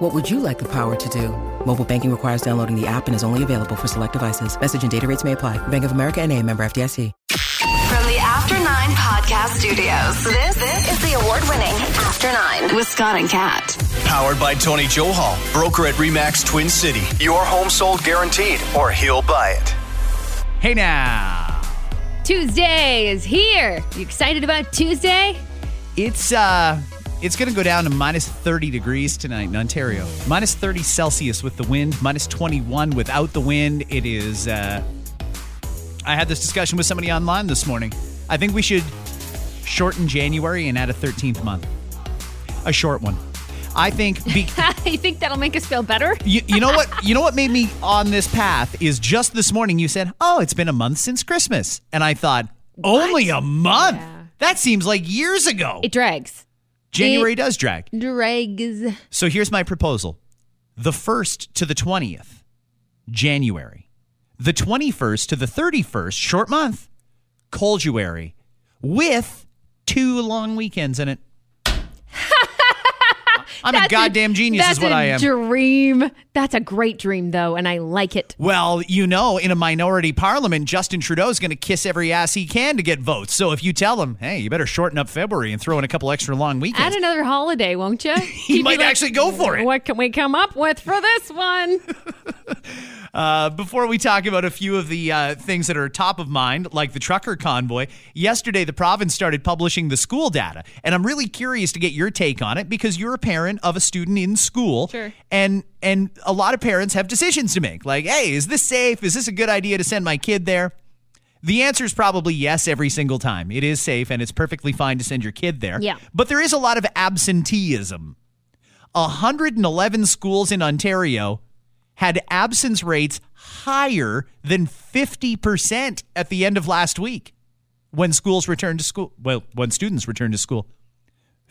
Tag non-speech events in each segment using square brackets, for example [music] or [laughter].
What would you like the power to do? Mobile banking requires downloading the app and is only available for select devices. Message and data rates may apply. Bank of America and a member FDIC. From the After Nine Podcast Studios, this, this is the award winning After Nine with Scott and Kat. Powered by Tony Johal, broker at Remax Twin City. Your home sold guaranteed, or he'll buy it. Hey now. Tuesday is here. You excited about Tuesday? It's uh it's going to go down to minus 30 degrees tonight in Ontario. Minus 30 Celsius with the wind, minus 21 without the wind. It is uh I had this discussion with somebody online this morning. I think we should shorten January and add a 13th month. A short one. I think be- [laughs] you think that'll make us feel better? you, you know what [laughs] you know what made me on this path is just this morning you said, "Oh, it's been a month since Christmas." And I thought, "Only a month? Yeah. That seems like years ago." It drags. January it- does drag. Drags. So here's my proposal. The 1st to the 20th, January. The 21st to the 31st, short month, Colduary, with two long weekends in it. [laughs] I'm a goddamn genius, that's is what a I am. Dream. That's a great dream, though, and I like it. Well, you know, in a minority parliament, Justin Trudeau's going to kiss every ass he can to get votes. So if you tell him, hey, you better shorten up February and throw in a couple extra long weekends, Add another holiday, won't you? [laughs] he might actually go for it. What can we come up with for this one? [laughs] Uh, before we talk about a few of the uh, things that are top of mind, like the trucker convoy, yesterday the province started publishing the school data. And I'm really curious to get your take on it because you're a parent of a student in school. Sure. And, and a lot of parents have decisions to make like, hey, is this safe? Is this a good idea to send my kid there? The answer is probably yes every single time. It is safe and it's perfectly fine to send your kid there. Yeah. But there is a lot of absenteeism. 111 schools in Ontario had absence rates higher than 50% at the end of last week when schools returned to school. Well, when students returned to school.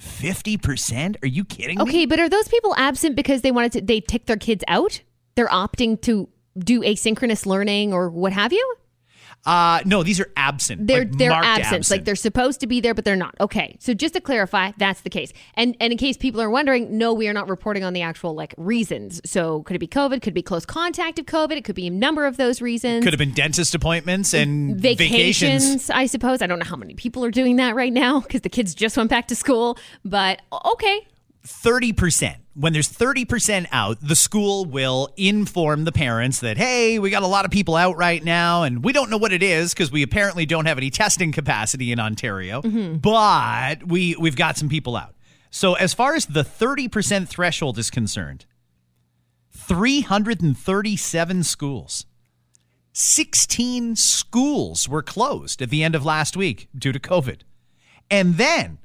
50%? Are you kidding me? Okay, but are those people absent because they wanted to? They take their kids out. They're opting to do asynchronous learning or what have you. Uh, no, these are absent. They're like they're marked absent. Like they're supposed to be there, but they're not. Okay, so just to clarify, that's the case. And and in case people are wondering, no, we are not reporting on the actual like reasons. So could it be COVID? Could it be close contact of COVID? It could be a number of those reasons. Could have been dentist appointments and vacations, vacations. I suppose. I don't know how many people are doing that right now because the kids just went back to school. But okay, 30%. When there's 30% out, the school will inform the parents that, hey, we got a lot of people out right now, and we don't know what it is because we apparently don't have any testing capacity in Ontario, mm-hmm. but we, we've got some people out. So, as far as the 30% threshold is concerned, 337 schools, 16 schools were closed at the end of last week due to COVID. And then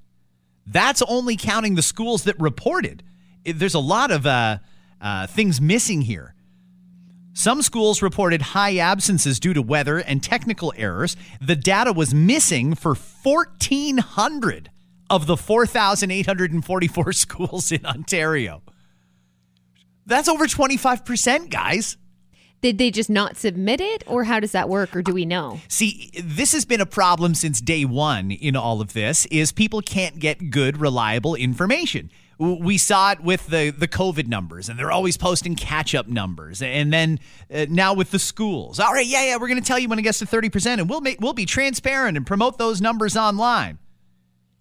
that's only counting the schools that reported. There's a lot of uh, uh, things missing here. Some schools reported high absences due to weather and technical errors. The data was missing for 1,400 of the 4,844 [laughs] schools in Ontario. That's over 25%, guys. Did they just not submit it, or how does that work, or do we know? See, this has been a problem since day one in all of this is people can't get good, reliable information. We saw it with the, the COVID numbers, and they're always posting catch up numbers. And then uh, now with the schools. All right, yeah, yeah, we're going to tell you when it gets to 30%, and we'll, make, we'll be transparent and promote those numbers online.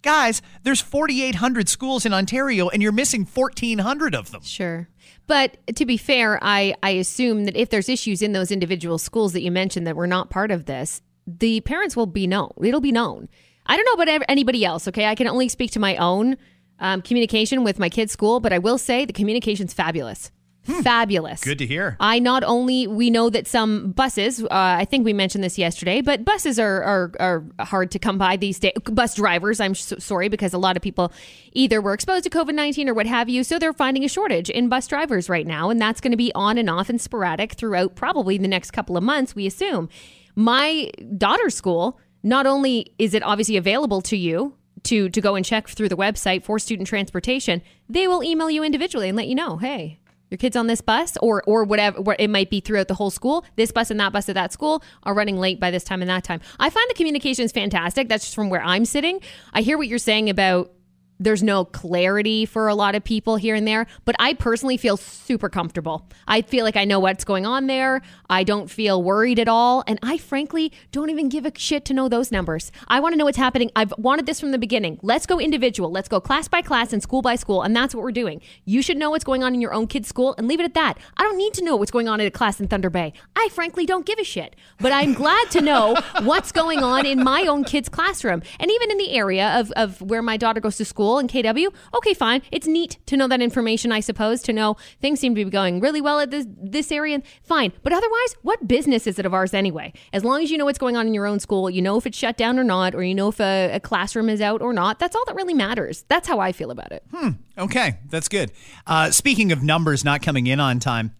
Guys, there's 4,800 schools in Ontario, and you're missing 1,400 of them. Sure. But to be fair, I, I assume that if there's issues in those individual schools that you mentioned that were not part of this, the parents will be known. It'll be known. I don't know about anybody else, okay? I can only speak to my own um, communication with my kids' school, but I will say the communication's fabulous. Fabulous. Good to hear. I not only we know that some buses, uh, I think we mentioned this yesterday, but buses are are, are hard to come by these days. Bus drivers, I'm so sorry because a lot of people either were exposed to COVID nineteen or what have you, so they're finding a shortage in bus drivers right now, and that's going to be on and off and sporadic throughout probably the next couple of months. We assume. My daughter's school not only is it obviously available to you to to go and check through the website for student transportation, they will email you individually and let you know, hey, your kids on this bus or or whatever where it might be throughout the whole school this bus and that bus at that school are running late by this time and that time. I find the communication is fantastic. That's just from where i'm sitting. I hear what you're saying about there's no clarity for a lot of people here and there, but I personally feel super comfortable. I feel like I know what's going on there. I don't feel worried at all. And I frankly don't even give a shit to know those numbers. I want to know what's happening. I've wanted this from the beginning. Let's go individual. Let's go class by class and school by school. And that's what we're doing. You should know what's going on in your own kid's school and leave it at that. I don't need to know what's going on in a class in Thunder Bay. I frankly don't give a shit. But I'm glad to know [laughs] what's going on in my own kid's classroom and even in the area of, of where my daughter goes to school and KW. Okay, fine. It's neat to know that information, I suppose, to know things seem to be going really well at this this area. Fine. But otherwise, what business is it of ours anyway? As long as you know what's going on in your own school, you know if it's shut down or not, or you know if a, a classroom is out or not. That's all that really matters. That's how I feel about it. Hmm. Okay, that's good. Uh, speaking of numbers not coming in on time,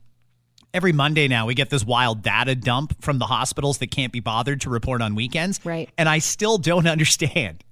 every Monday now we get this wild data dump from the hospitals that can't be bothered to report on weekends. Right. And I still don't [laughs] understand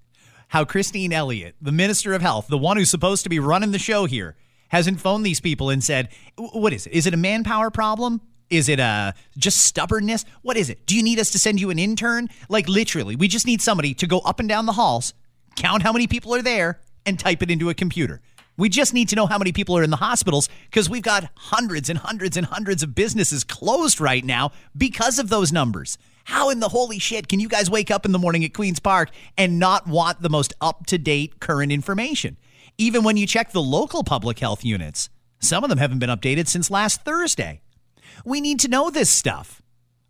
how Christine Elliott, the Minister of Health, the one who's supposed to be running the show here, hasn't phoned these people and said, "What is it? Is it a manpower problem? Is it a just stubbornness? What is it? Do you need us to send you an intern? Like literally, we just need somebody to go up and down the halls, count how many people are there, and type it into a computer." We just need to know how many people are in the hospitals because we've got hundreds and hundreds and hundreds of businesses closed right now because of those numbers. How in the holy shit can you guys wake up in the morning at Queen's Park and not want the most up to date current information? Even when you check the local public health units, some of them haven't been updated since last Thursday. We need to know this stuff,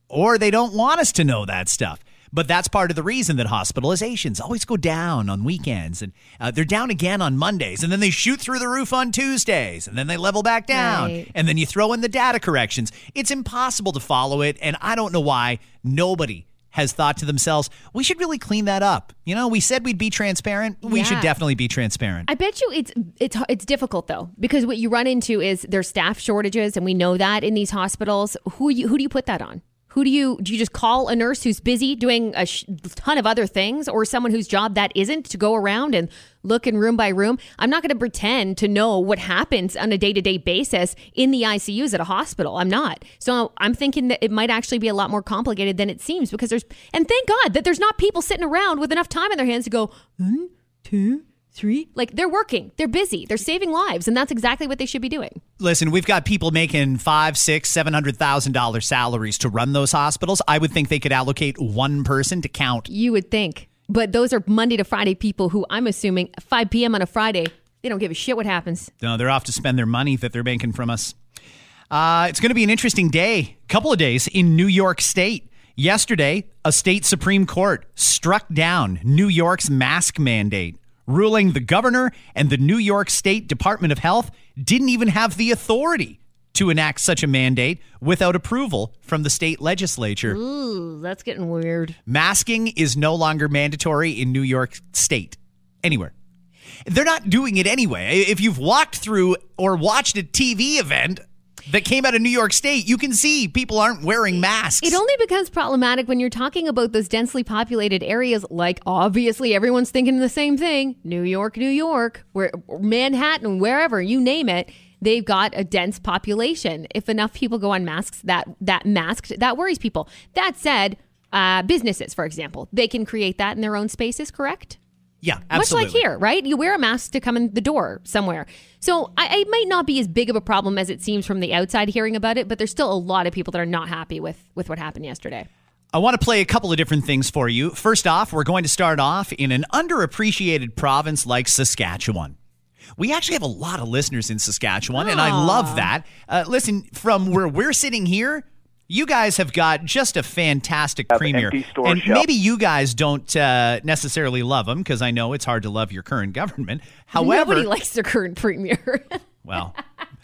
or they don't want us to know that stuff. But that's part of the reason that hospitalizations always go down on weekends, and uh, they're down again on Mondays, and then they shoot through the roof on Tuesdays, and then they level back down, Right. and then you throw in the data corrections. It's impossible to follow it, and I don't know why nobody has thought to themselves, we should really clean that up. You know, we said we'd be transparent. We should definitely be transparent. I bet you it's it's it's difficult though because what you run into is there's staff shortages and we know that in these hospitals. Who you who do you put that on? Who do you do you just call a nurse who's busy doing a sh- ton of other things or someone whose job that isn't to go around and look in room by room? I'm not going to pretend to know what happens on a day-to-day basis in the ICUs at a hospital. I'm not. So I'm thinking that it might actually be a lot more complicated than it seems because there's and thank God that there's not people sitting around with enough time in their hands to go, one, two, three. Like they're working, they're busy, they're saving lives, and that's exactly what they should be doing. Listen, we've got people making five, six, seven hundred thousand dollar salaries to run those hospitals. I would think they could allocate one person to count. You would think, but those are Monday to Friday people who I'm assuming 5 p.m. on a Friday, they don't give a shit what happens. No, they're off to spend their money that they're making from us. Uh, it's going to be an interesting day, couple of days in New York State. Yesterday, a state Supreme Court struck down New York's mask mandate, ruling the governor and the New York State Department of Health didn't even have the authority to enact such a mandate without approval from the state legislature. Ooh, that's getting weird. Masking is no longer mandatory in New York State, anywhere. They're not doing it anyway. If you've walked through or watched a TV event that came out of New York State, you can see people aren't wearing masks. It only becomes problematic when you're talking about those densely populated areas, like obviously everyone's thinking the same thing New York, New York, where Manhattan, wherever, you name it. They've got a dense population. If enough people go on masks, that that masked, that worries people. That said, uh, businesses, for example, they can create that in their own spaces, correct? Yeah, absolutely. Much like here, right? You wear a mask to come in the door somewhere. So I, it might not be as big of a problem as it seems from the outside hearing about it, but there's still a lot of people that are not happy with with what happened yesterday. I want to play a couple of different things for you. First off, we're going to start off in an underappreciated province like Saskatchewan. We actually have a lot of listeners in Saskatchewan, and I love that. Uh, listen, from where we're sitting here, you guys have got just a fantastic premier. and shelf. maybe you guys don't uh, necessarily love him because I know it's hard to love your current government. However, Nobody likes their current premier. [laughs] well,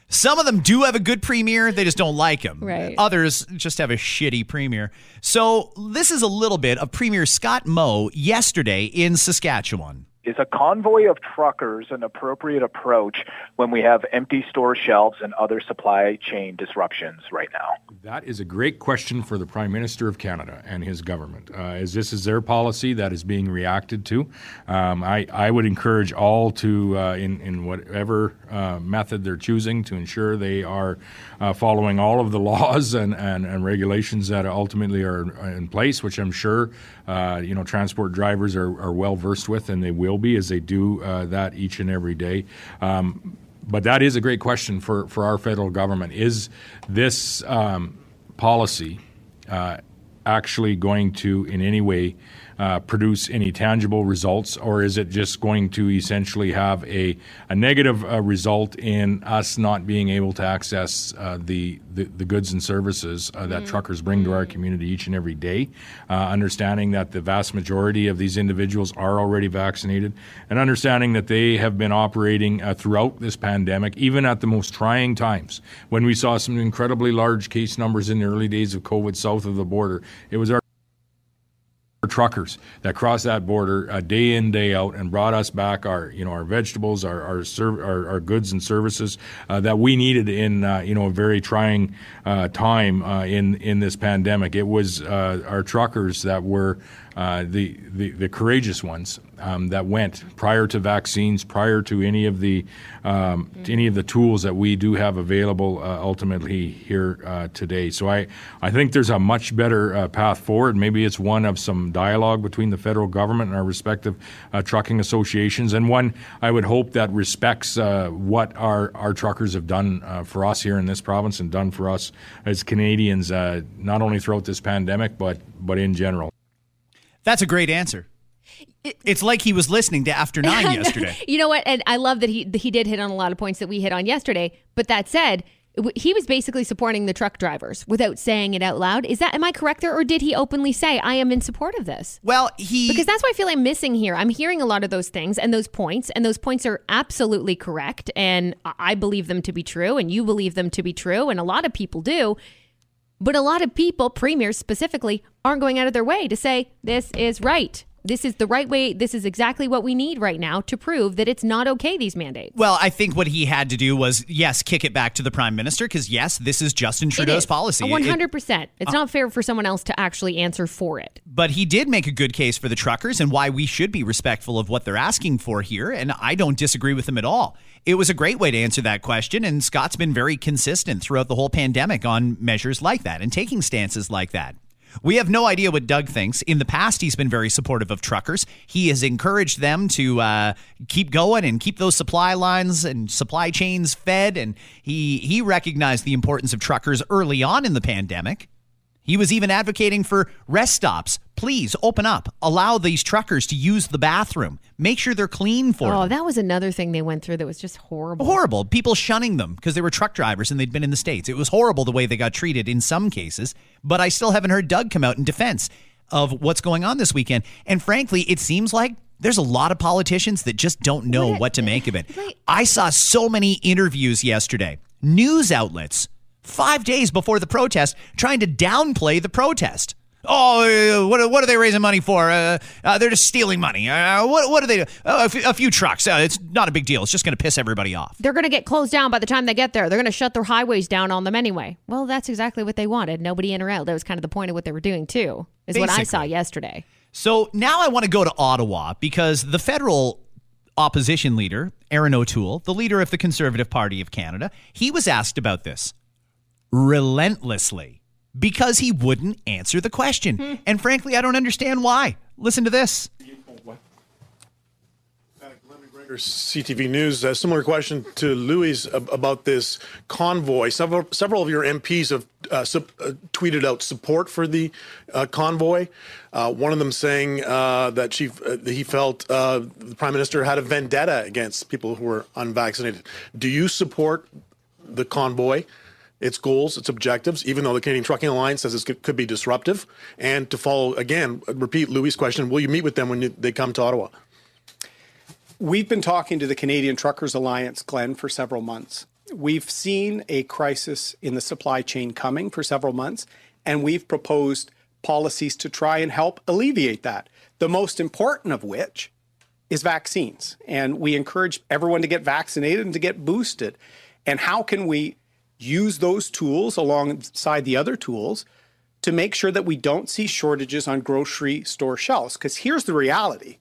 some of them do have a good premier, they just don't like him. Right. Others just have a shitty premier. So, this is a little bit of Premier Scott Moe yesterday in Saskatchewan. Is a convoy of truckers an appropriate approach when we have empty store shelves and other supply chain disruptions right now? That is a great question for the Prime Minister of Canada and his government. Uh, as this is their policy that is being reacted to, um, I, I would encourage all to, uh, in, in whatever uh, method they're choosing, to ensure they are uh, following all of the [laughs] laws and, and, and, regulations that ultimately are in place, which I'm sure uh, you know transport drivers are, are well versed with, and they will be as they do uh, that each and every day. Um, but that is a great question for, for our federal government. Is this um, policy uh, actually going to, in any way, uh, produce any tangible results, or is it just going to essentially have a, a negative uh, result in us not being able to access uh, the, the, the goods and services uh, that mm. truckers bring to our mm. community each and every day? Uh, understanding that the vast majority of these individuals are already vaccinated, and understanding that they have been operating uh, throughout this pandemic, even at the most trying times when we saw some incredibly large case numbers in the early days of COVID south of the border. It was our truckers that crossed that border uh, day in day out and brought us back our you know our vegetables our our, serv- our, our goods and services uh, that we needed in uh, you know a very trying uh, time uh, in in this pandemic. It was uh, our truckers that were the, the, the courageous ones um, that went prior to vaccines, prior to any of the um, mm-hmm. any of the tools that we do have available uh, ultimately here uh, today. So I, I think there's a much better uh, path forward. Maybe it's one of some dialogue between the federal government and our respective uh, trucking associations, and one I would hope that respects uh, what our, our truckers have done uh, for us here in this province and done for us as Canadians, not only throughout this pandemic but but in general. That's a great answer. It's like he was listening to After Nine [laughs] yesterday. you know what? And I love that he he did hit on a lot of points that we hit on yesterday. But that said, he was basically supporting the truck drivers without saying it out loud. Is that am I correct there, or did he openly say I am in support of this? Well, he because that's what I feel I'm missing here. I'm hearing a lot of those things and those points, and those points are absolutely correct, and I believe them to be true, and you believe them to be true, and a lot of people do. But a lot of people, premiers specifically, aren't going out of their way to say this is right this is the right way. This is exactly what we need right now to prove that it's not okay, these mandates. Well, I think what he had to do was, yes, kick it back to the prime minister because, yes, this is Justin Trudeau's policy. 100%. It, it's uh, not fair for someone else to actually answer for it. But he did make a good case for the truckers and why we should be respectful of what they're asking for here. And I don't disagree with him at all. It was a great way to answer that question. And Scott's been very consistent throughout the whole pandemic on measures like that and taking stances like that. We have no idea what Doug thinks. In the past, he's been very supportive of truckers. He has encouraged them to uh, keep going and keep those supply lines and supply chains fed. And he he recognized the importance of truckers early on in the pandemic. He was even advocating for rest stops. Please open up. Allow these truckers to use the bathroom. Make sure they're clean for oh, them. that was another thing they went through that was just horrible. Horrible. People shunning them because they were truck drivers and they'd been in the States. It was horrible the way they got treated in some cases, but I still haven't heard Doug come out in defense of what's going on this weekend. And frankly, it seems like there's a lot of politicians that just don't know what, what to make of it. I saw so many interviews yesterday, news outlets five days before the protest, trying to downplay the protest. Oh, uh, what, what are they raising money for? Uh, uh, they're just stealing money. Uh, what, what are they? Oh, a, few, few trucks. Uh, it's not a big deal. It's just going to piss everybody off. They're going to get closed down by the time they get there. They're going to shut their highways down on them anyway. Well, that's exactly what they wanted. Nobody in or out. That was kind of the point of what they were doing too. Is Basically. what I saw yesterday. So now I want to go to Ottawa because the federal opposition leader, Erin O'Toole, the leader of the Conservative Party of Canada, he was asked about this relentlessly because he wouldn't answer the question. Hmm. And frankly, I don't understand why. Listen to this. CTV News. A similar question to Louis about this convoy. Several, several of your MPs have uh, sub, uh, tweeted out support for the uh, convoy. Uh, one of them saying uh, that she, uh, he felt the prime minister had a vendetta against people who were unvaccinated. Do you support the convoy? Its goals, its objectives, even though the Canadian Trucking Alliance says it could be disruptive. And to follow, again, repeat Louis' question, will you meet with them when they come to Ottawa? We've been talking to the Canadian Truckers Alliance, Glenn, for several months. We've seen a crisis in the supply chain coming for several months, and we've proposed policies to try and help alleviate that. The most important of which is vaccines. And we encourage everyone to get vaccinated and to get boosted. And how can we use those tools alongside the other tools to make sure that we don't see shortages on grocery store shelves? Because here's the reality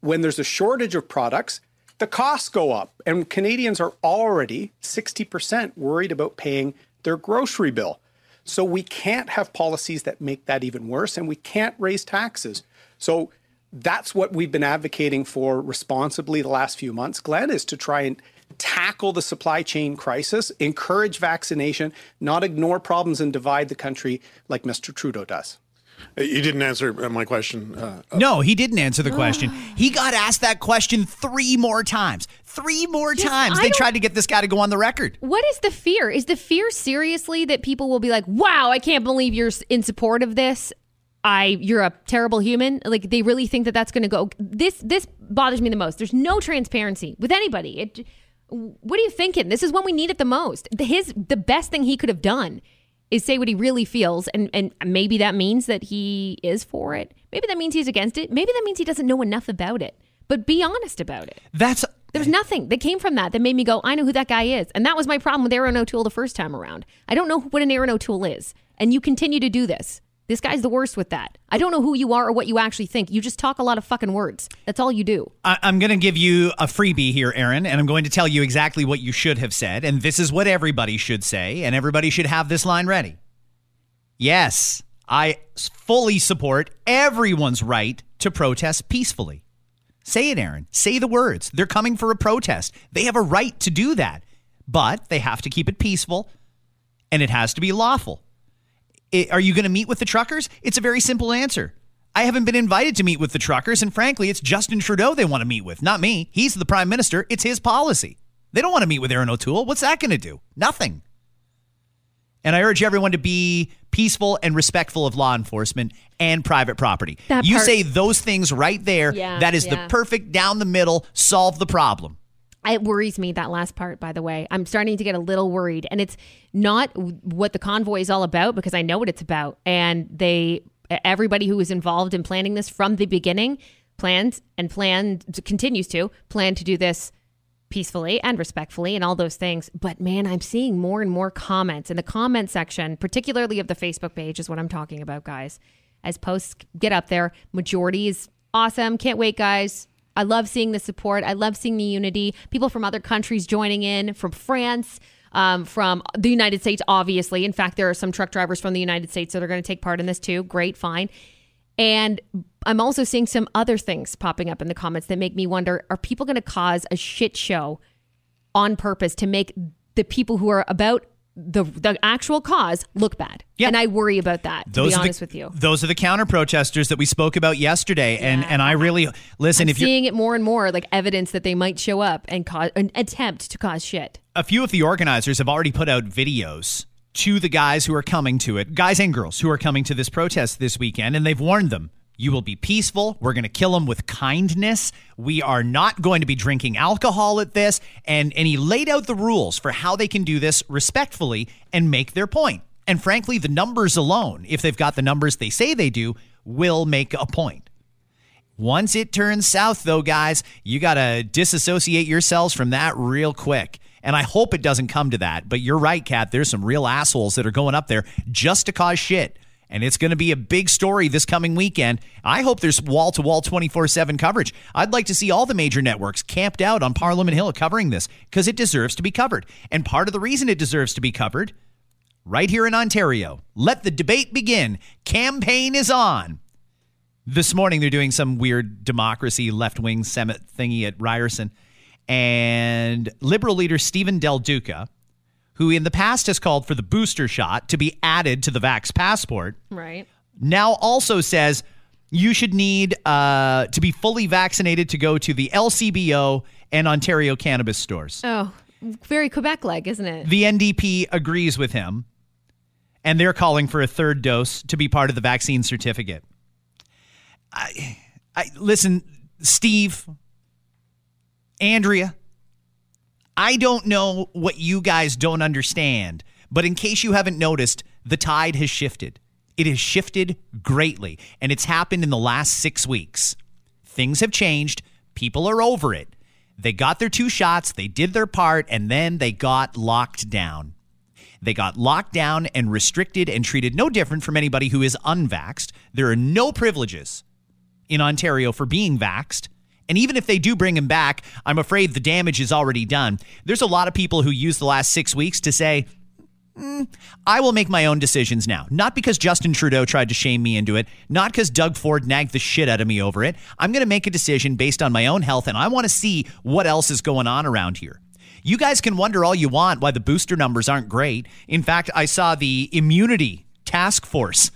when there's a shortage of products, the costs go up. And Canadians are already 60% worried about paying their grocery bill. So we can't have policies that make that even worse, and we can't raise taxes. So that's what we've been advocating for responsibly the last few months, Glenn, is to try and tackle the supply chain crisis, encourage vaccination, not ignore problems and divide the country like Mr. Trudeau does. You didn't answer uh, my question. Uh, no, he didn't answer the question. he got asked that question three more times. Three more Yes, times. I They tried to get this guy to go on the record. What is the fear? Is the fear seriously that people will be like, "Wow, I can't believe you're in support of this. I you're a terrible human." Like they really think that that's going to go This this bothers me the most. There's no transparency with anybody. It What are you thinking? This is when we need it the most. The- His the best thing he could have done is say what he really feels and and maybe that means that he is for it. Maybe that means he's against it. Maybe that means he doesn't know enough about it. But be honest about it. That's There's nothing that came from that that made me go, I know who that guy is. And that was my problem with Erin O'Toole the first time around. I don't know what an Erin O'Toole is. And you continue to do this. This guy's the worst with that. I don't know who you are or what you actually think. You just talk a lot of fucking words. That's all you do. I- I'm going to give you a freebie here, Erin, and I'm going to tell you exactly what you should have said. And this is what everybody should say, and everybody should have this line ready. Yes, I fully support everyone's right to protest peacefully. Say it, Erin. Say the words. They're coming for a protest. They have a right to do that, but they have to keep it peaceful and it has to be lawful. I- are you going to meet with the truckers? It's a very simple answer. I haven't been invited to meet with the truckers, and frankly, it's Justin Trudeau they want to meet with, not me. He's the prime minister. It's his policy. They don't want to meet with Erin O'Toole. What's that going to do? Nothing. And I urge everyone to be peaceful and respectful of law enforcement and private property. That you part- say those things right there. Yeah, that is yeah. the perfect down the middle, solve the problem. It worries me that last part, by the way. I'm starting to get a little worried. And it's not what the convoy is all about because I know what it's about. And they, everybody who was involved in planning this from the beginning planned and planned, continues to plan to do this peacefully and respectfully and all those things. But man, I'm seeing more and more comments in the comment section, particularly of the Facebook page, is what I'm talking about, guys. As posts get up there, majority is awesome. Can't wait, guys. I love seeing the support. I love seeing the unity. People from other countries joining in, from France, um, from the United States, obviously. In fact, there are some truck drivers from the United States that are going to take part in this too. Great, fine. And I'm also seeing some other things popping up in the comments that make me wonder are people going to cause a shit show on purpose to make the people who are about the the actual cause look bad? Yeah. And I worry about that, to be honest the, with you. Those are the counter protesters that we spoke about yesterday. And and I really listen I'm if you're seeing it more and more like evidence that they might show up and cause an attempt to cause shit. a few of the organizers have already put out videos to the guys who are coming to it, guys and girls who are coming to this protest this weekend, and they've warned them. You will be peaceful. We're going to kill them with kindness. We are not going to be drinking alcohol at this. And, and he laid out the rules for how they can do this respectfully and make their point. And frankly, the numbers alone, if they've got the numbers they say they do, will make a point. Once it turns south, though, guys, you got to disassociate yourselves from that real quick. And I hope it doesn't come to that. But you're right, Kat. There's some real assholes that are going up there just to cause shit. And it's going to be a big story this coming weekend. I hope there's wall to wall 24 7 coverage. I'd like to see all the major networks camped out on Parliament Hill covering this because it deserves to be covered. And part of the reason it deserves to be covered, right here in Ontario, let the debate begin. Campaign is on. This morning, they're doing some weird democracy left wing summit thingy at Ryerson. And Liberal leader Steven Del Duca, who in the past has called for the booster shot to be added to the Vax passport, Right. now also says you should need uh, to be fully vaccinated to go to the LCBO and Ontario cannabis stores. Oh, very Quebec like, isn't it? The NDP agrees with him, and they're calling for a third dose to be part of the vaccine certificate. I, I listen, Steve, Andrea. I don't know what you guys don't understand, but in case you haven't noticed, the tide has shifted. It has shifted greatly, and it's happened in the last six weeks. Things have changed. People are over it. They got their two shots, they did their part, and then they got locked down. They got locked down and restricted and treated no different from anybody who is unvaxxed. There are no privileges in Ontario for being vaxxed. And even if they do bring him back, I'm afraid the damage is already done. There's a lot of people who use the last six weeks to say, mm, I will make my own decisions now. Not because Justin Trudeau tried to shame me into it, not because Doug Ford nagged the shit out of me over it. I'm going to make a decision based on my own health, and I want to see what else is going on around here. You guys can wonder all you want why the booster numbers aren't great. In fact, I saw the immunity task force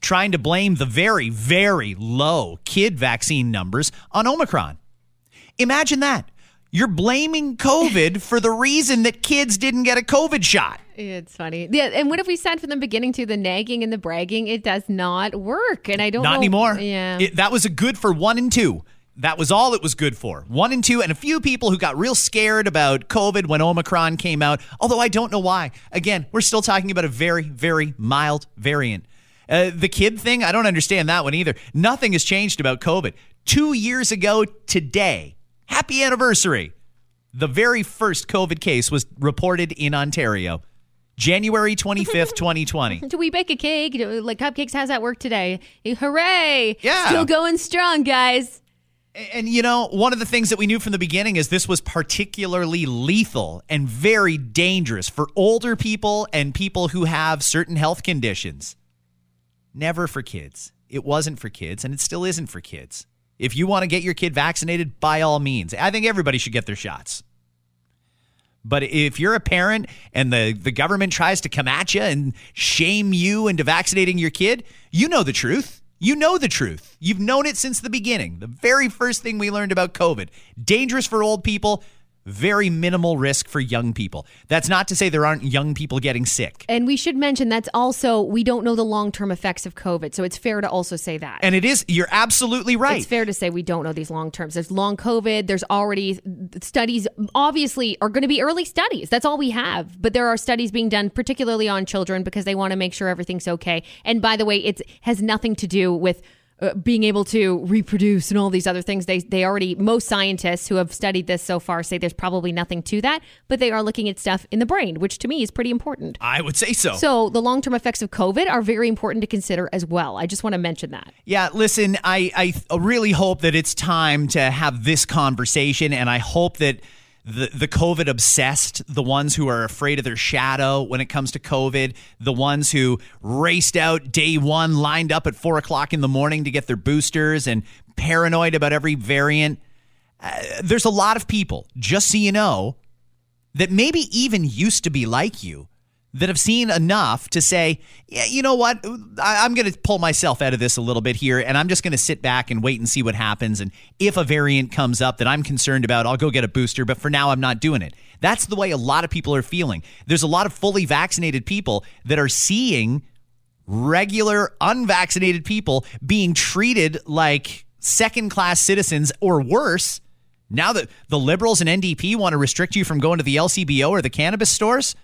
trying to blame the very, very low kid vaccine numbers on Omicron. Imagine that. You're blaming COVID [laughs] for the reason that kids didn't get a COVID shot. It's funny. Yeah, and what have we said from the beginning to the nagging and the bragging? It does not work, and I don't Not know- anymore. Yeah, It- that was a good for one and two. That was all it was good for. One and two, and a few people who got real scared about COVID when Omicron came out, although I don't know why. Again, we're still talking about a very, very mild variant. Uh, the kid thing, I don't understand that one either. Nothing has changed about COVID. Two years ago today, happy anniversary. The very first COVID case was reported in Ontario, January 25th, 2020. [laughs] Do we bake a cake? Do- Like cupcakes? How's that work today? Hooray! Yeah. still going strong, guys. And you know, one of the things that we knew from the beginning is this was particularly lethal and very dangerous for older people and people who have certain health conditions. Never for kids. It wasn't for kids, and it still isn't for kids. If you want to get your kid vaccinated, by all means. I think everybody should get their shots. But if you're a parent and the, the government tries to come at you and shame you into vaccinating your kid, you know the truth. You know the truth. You've known it since the beginning. The very first thing we learned about COVID dangerous for old people, very minimal risk for young people. That's not to say there aren't young people getting sick. And we should mention that's also we don't know the long term effects of COVID, so it's fair to also say that. And it is, you're absolutely right. It's fair to say we don't know these long terms. There's long COVID. There's already studies, obviously, are going to be early studies. That's all we have. But there are studies being done, particularly on children, because they want to make sure everything's okay. And by the way, it has nothing to do with. Uh, being able to reproduce and all these other things. They they already most scientists who have studied this so far say there's probably nothing to that but they are looking at stuff in the brain which to me is pretty important. I would say so. so the long-term effects of covid are very important to consider as well. I just want to mention that. Yeah, listen, I, I really hope that it's time to have this conversation, and I hope that the, the COVID obsessed, the ones who are afraid of their shadow when it comes to COVID, the ones who raced out day one, lined up at four o'clock in the morning to get their boosters and paranoid about every variant. Uh, there's a lot of people, just so you know, that maybe even used to be like you that have seen enough to say, yeah, you know what? I, I'm going to pull myself out of this a little bit here, and I'm just going to sit back and wait and see what happens. And if a variant comes up that I'm concerned about, I'll go get a booster. But for now, I'm not doing it. That's the way a lot of people are feeling. There's a lot of fully vaccinated people that are seeing regular unvaccinated people being treated like second class citizens or worse. Now that the liberals and NDP want to restrict you from going to the LCBO or the cannabis stores,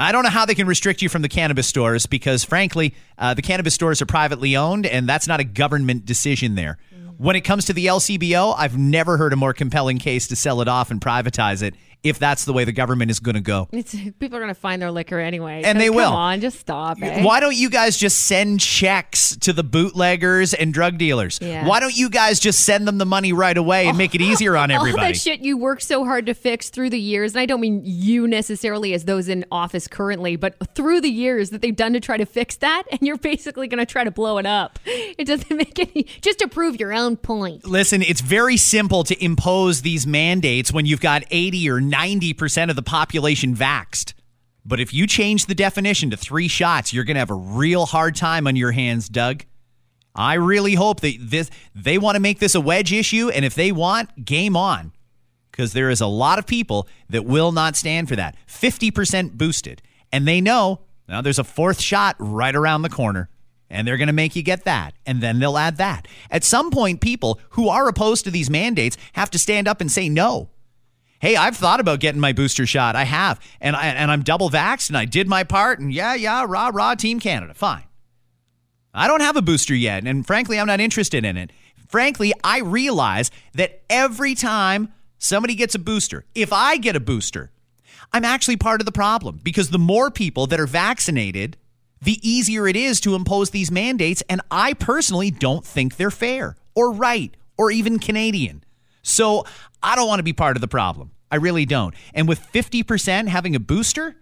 I don't know how they can restrict you from the cannabis stores because, frankly, uh, the cannabis stores are privately owned, and that's not a government decision there. When it comes to the LCBO, I've never heard a more compelling case to sell it off and privatize it if that's the way the government is going to go. It's, people are going to find their liquor anyway. And So they come will. on, just stop it. Why don't you guys just send checks to the bootleggers and drug dealers? Yeah. Why don't you guys just send them the money right away and make it [laughs] easier on everybody? All that shit you worked so hard to fix through the years, and I don't mean you necessarily as those in office currently, but through the years that they've done to try to fix that, and you're basically going to try to blow it up. It doesn't [laughs] make any, just to prove your own point. Listen, it's very simple to impose these mandates when you've got 80 or 90% of the population vaxxed. But if you change the definition to three shots, you're going to have a real hard time on your hands, Doug. I really hope that this they want to make this a wedge issue and if they want, game on. Cuz there is a lot of people that will not stand for that. 50% boosted. And they know now there's a fourth shot right around the corner and they're going to make you get that and then they'll add that at some point people who are opposed to these mandates have to stand up and say no hey i've thought about getting my booster shot i have and, I, and i'm double vaxxed and i did my part and yeah yeah rah rah team canada fine i don't have a booster yet and frankly i'm not interested in it frankly, I realize that every time somebody gets a booster, if I get a booster, I'm actually part of the problem because the more people that are vaccinated, the easier it is to impose these mandates. And I personally don't think they're fair or right or even Canadian. So I don't want to be part of the problem. I really don't. And with 50% having a booster,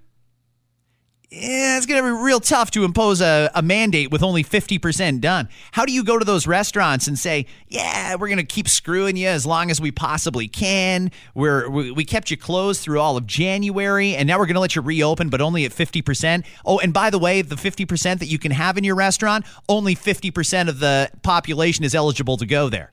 yeah, it's going to be real tough to impose a, a mandate with only 50% done. How do you go to those restaurants and say, yeah, we're going to keep screwing you as long as we possibly can? We're, we, we kept you closed through all of January, and now we're going to let you reopen, but only at 50%. Oh, and by the way, the 50% that you can have in your restaurant, only 50% of the population is eligible to go there.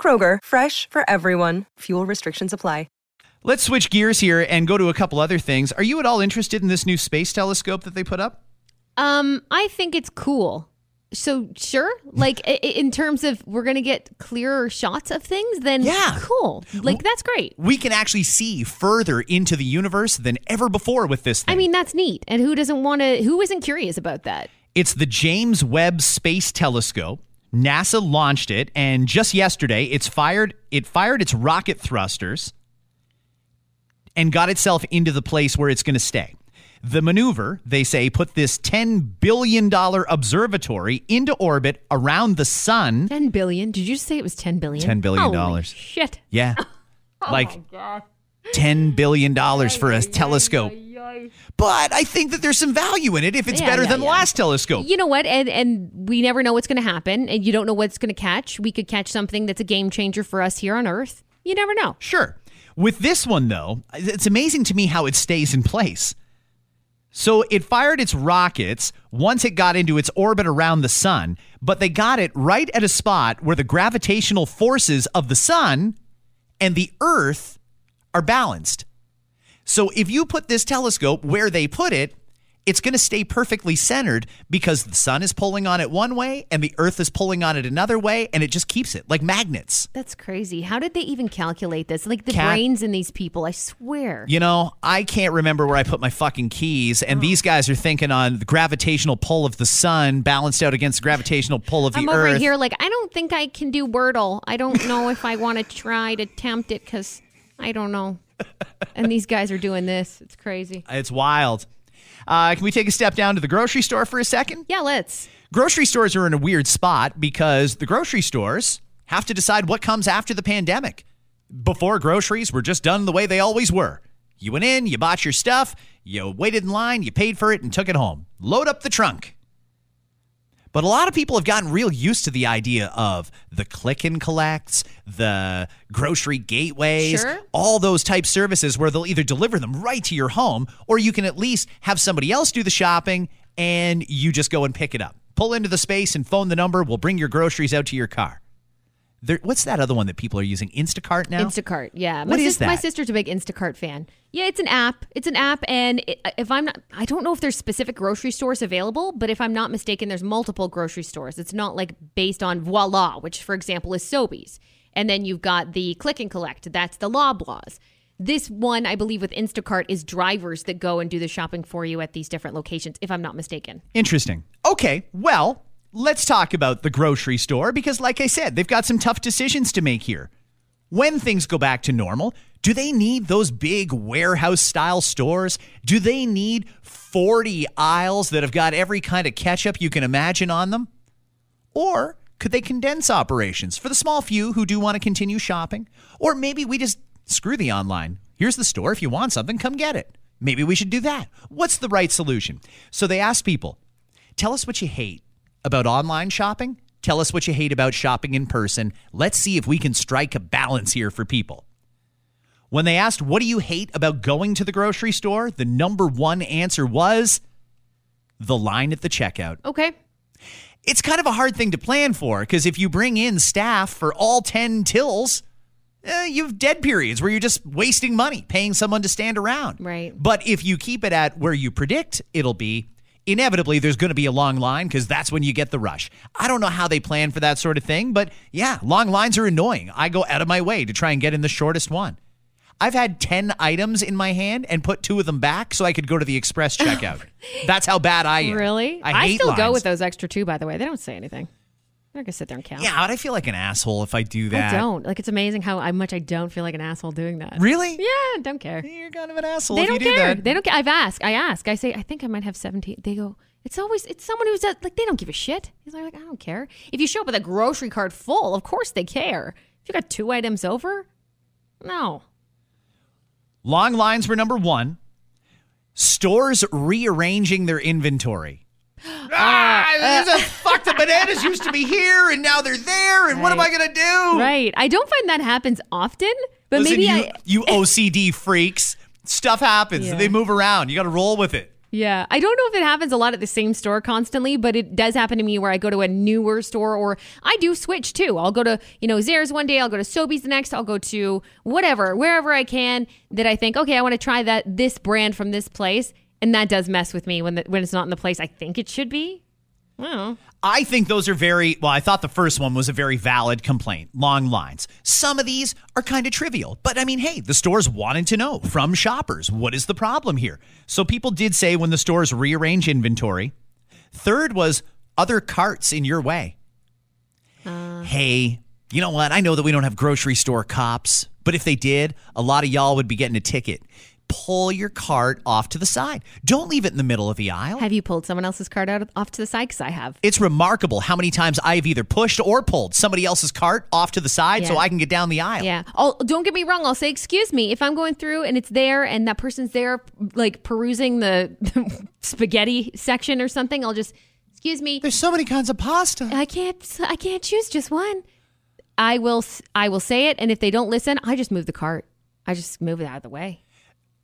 Kroger, fresh for everyone. Fuel restrictions apply. Let's switch gears here and go to a couple other things. Are you at all interested in this new space telescope that they put up? Um, I think it's cool. So sure, like i- i- in terms of we're gonna get clearer shots of things, then Yeah. cool. Like that's great. We can actually see further into the universe than ever before with this thing. I mean, that's neat. And who doesn't want to? Who isn't curious about that? It's the James Webb Space Telescope. NASA launched it, and just yesterday, it's fired. It fired its rocket thrusters and got itself into the place where it's going to stay. The maneuver, they say, put this $10 billion observatory into orbit around the sun. Ten billion? Did you say it was ten billion? $10 billion Holy. Shit. Yeah. [laughs] Oh like $10 billion for a telescope. But I think that there's some value in it if it's Yeah, better yeah, than the yeah. last telescope. You know what? And and we never know what's going to happen, and you don't know what's going to catch. We could catch something that's a game changer for us here on Earth. You never know. Sure. With this one, though, it's amazing to me how it stays in place. So it fired its rockets once it got into its orbit around the sun, but they got it right at a spot where the gravitational forces of the sun and the Earth are balanced. So if you put this telescope where they put it, it's going to stay perfectly centered because the sun is pulling on it one way and the earth is pulling on it another way and it just keeps it like magnets. That's crazy. How did they even calculate this? Like the Cat- brains in these people, I swear. You know, I can't remember where I put my fucking keys, and oh. these guys are thinking on the gravitational pull of the sun balanced out against the gravitational pull of the I'm earth. over here like I don't think I can do Wordle. I don't know if I want to try to tempt it because I don't know. and these guys are doing this. It's crazy. It's wild. Uh, can we take a step down to the grocery store for a second? Yeah, let's. Grocery stores are in a weird spot because the grocery stores have to decide what comes after the pandemic. Before groceries were just done the way they always were. You went in, you bought your stuff, you waited in line, you paid for it, and took it home. Load up the trunk. But a lot of people have gotten real used to the idea of the click and collects, the grocery gateways, Sure. all those type services where they'll either deliver them right to your home or you can at least have somebody else do the shopping and you just go and pick it up. Pull into the space and phone the number. We'll bring your groceries out to your car. There, what's that other one that people are using? Instacart now? Instacart, yeah. What my is My sister's a big Instacart fan. Yeah, it's an app. It's an app, and it, uh, if I'm not, I don't know if there's specific grocery stores available, but if I'm not mistaken, there's multiple grocery stores. It's not like based on Voila, which for example is Sobeys, and then you've got the Click and Collect. That's the Loblaws. This one, I believe, with Instacart is drivers that go and do the shopping for you at these different locations, if I'm not mistaken. Interesting. Okay, well, let's talk about the grocery store because, like I said, they've got some tough decisions to make here. When things go back to normal, do they need those big warehouse style stores? Do they need 40 aisles that have got every kind of ketchup you can imagine on them? Or could they condense operations for the small few who do want to continue shopping? Or maybe we just screw the online. Here's the store. If you want something, come get it. Maybe we should do that. What's the right solution? So they asked people, tell us what you hate about online shopping. Tell us what you hate about shopping in person. Let's see if we can strike a balance here for people. When they asked, what do you hate about going to the grocery store? The number one answer was the line at the checkout. Okay. it's kind of a hard thing to plan for because if you bring in staff for all 10 tills, eh, you have dead periods where you're just wasting money paying someone to stand around. Right. But if you keep it at where you predict it'll be, inevitably there's going to be a long line because that's when you get the rush. I don't know how they plan for that sort of thing, but yeah, long lines are annoying. I go out of my way to try and get in the shortest one. I've had 10 items in my hand and put two of them back so I could go to the express checkout. [laughs] That's how bad I am. Really? I, hate still go with those extra two, by the way. They don't say anything. They're going to sit there and count. Yeah, but I feel like an asshole if I do that. I don't. Like, it's amazing how much I don't feel like an asshole doing that. Really? Yeah, don't care. You're kind of an asshole They if don't you do care. that. They don't care. I've asked. I ask. I say, I think I might have 17. They go, it's always, it's someone who's at, like, they don't give a shit. He's like, I don't care. If you show up with a grocery cart full, of course they care. If you got two items over, no. Long lines were number one. Stores rearranging their inventory. [gasps] ah, there's a fuck. The bananas used to be here, and now they're there. And what am I gonna do? Right. I don't find that happens often, but Listen, maybe you, I. you OCD freaks. Stuff happens. Yeah. They move around. You got to roll with it. Yeah, I don't know if it happens a lot at the same store constantly, but it does happen to me where I go to a newer store or I do switch too. I'll go to, you know, Zehrs one day, I'll go to Sobeys the next, I'll go to whatever, wherever I can that I think, okay, I want to try that this brand from this place, and that does mess with me when the, when it's not in the place I think it should be. I. I think those are very well. I thought the first one was a very valid complaint. Long lines. Some of these are kind of trivial, but I mean, hey, the stores wanted to know from shoppers what is the problem here. So people did say when the stores rearrange inventory. Third was other carts in your way. Uh. hey, you know what? I know that we don't have grocery store cops, but if they did, a lot of y'all would be getting a ticket. Pull your cart off to the side. Don't leave it in the middle of the aisle. Have you pulled someone else's cart out off to the side? Because I have. It's remarkable how many times I've either pushed or pulled somebody else's cart off to the side so I can get down the aisle. Yeah. Oh, don't get me wrong. I'll say, excuse me, if I'm going through and it's there and that person's there, like perusing the [laughs] spaghetti section or something, I'll just, excuse me. There's so many kinds of pasta. I can't, I can't choose just one. I will, I will say it. And if they don't listen, I just move the cart. I just move it out of the way.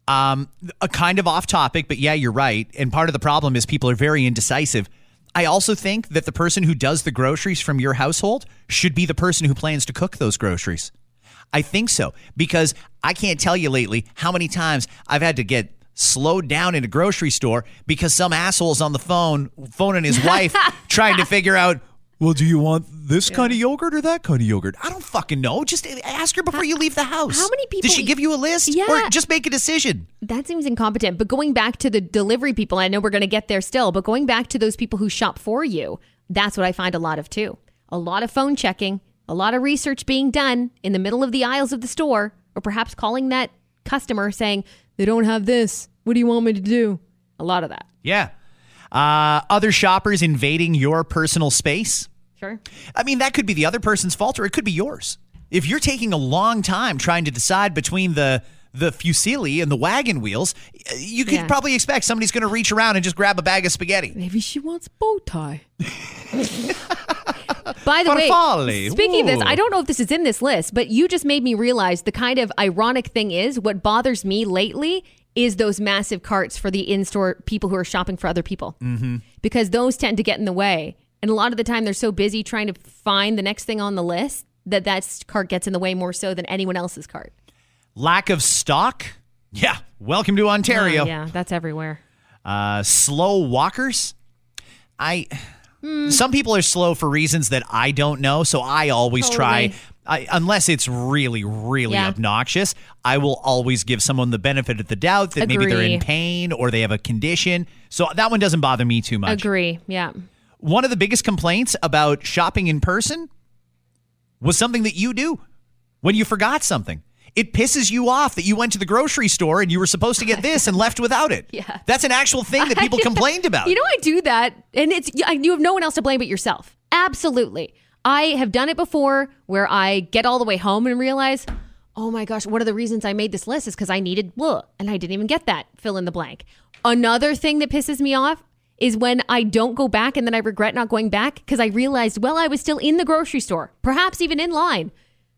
Um, a kind of off topic, but yeah, you're right. And part of the problem is people are very indecisive. I also think that the person who does the groceries from your household should be the person who plans to cook those groceries. I think so because I can't tell you lately how many times I've had to get slowed down in a grocery store because some asshole's on the phone phoning his wife [laughs] trying to figure out well do you want this kind of yogurt or that kind of yogurt i don't fucking know just ask her before you leave the house How many people- did she give you a list Yeah. or just make a decision That seems incompetent. But going back to the delivery people, I know we're going to get there still, but going back to those people who shop for you, that's what I find a lot of too. A lot of phone checking, a lot of research being done in the middle of the aisles of the store, or perhaps calling that customer saying, they don't have this. What do you want me to do? A lot of that. Yeah. Uh, other shoppers invading your personal space. Sure. I mean, that could be the other person's fault or it could be yours. If you're taking a long time trying to decide between the the fusilli and the wagon wheels, you could Yeah. probably expect somebody's going to reach around and just grab a bag of spaghetti. Maybe she wants bow tie. [laughs] By the way, Farfalle. speaking of this, I don't know if this is in this list, but you just made me realize the kind of ironic thing is what bothers me lately is those massive carts for the in-store people who are shopping for other people. Mm-hmm. Because those tend to get in the way. And a lot of the time they're so busy trying to find the next thing on the list that that cart gets in the way more so than anyone else's cart. Lack of stock. Yeah. Welcome to Ontario. Oh, yeah, that's everywhere. Uh, slow walkers. I. Hmm. Some people are slow for reasons that I don't know, so I always try. I, unless it's really, really Yeah. obnoxious, I will always give someone the benefit of the doubt that maybe they're in pain or they have a condition. So that one doesn't bother me too much. Agree. Yeah. One of the biggest complaints about shopping in person was something that you do when you forgot something. It pisses you off that you went to the grocery store and you were supposed to get this and left without it. [laughs] Yeah. That's an actual thing that people [laughs] complained about. You know, I do that, and it's you have no one else to blame but yourself. Absolutely, I have done it before, where I get all the way home and realize, oh my gosh, one of the reasons I made this list is because I needed blah, and I didn't even get that. Fill in the blank. Another thing that pisses me off is when I don't go back and then I regret not going back because I realized, well, I was still in the grocery store, perhaps even in line.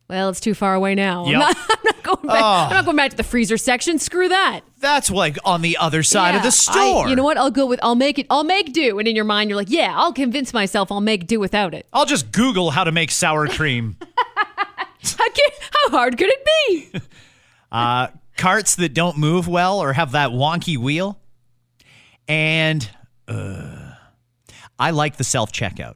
Well, it's too far away now. I'm, not, [laughs] I'm not going back. Oh. I'm not going back to the freezer section. Screw that. That's like on the other side of the store. I- you know what? I'll go with. I'll make it. I'll make do. And in your mind, you're like, yeah, I'll convince myself I'll make do without it. I'll just Google how to make sour cream. [laughs] How, can, how hard could it be? [laughs] uh, carts that don't move well or have that wonky wheel. And uh, I like the self checkout.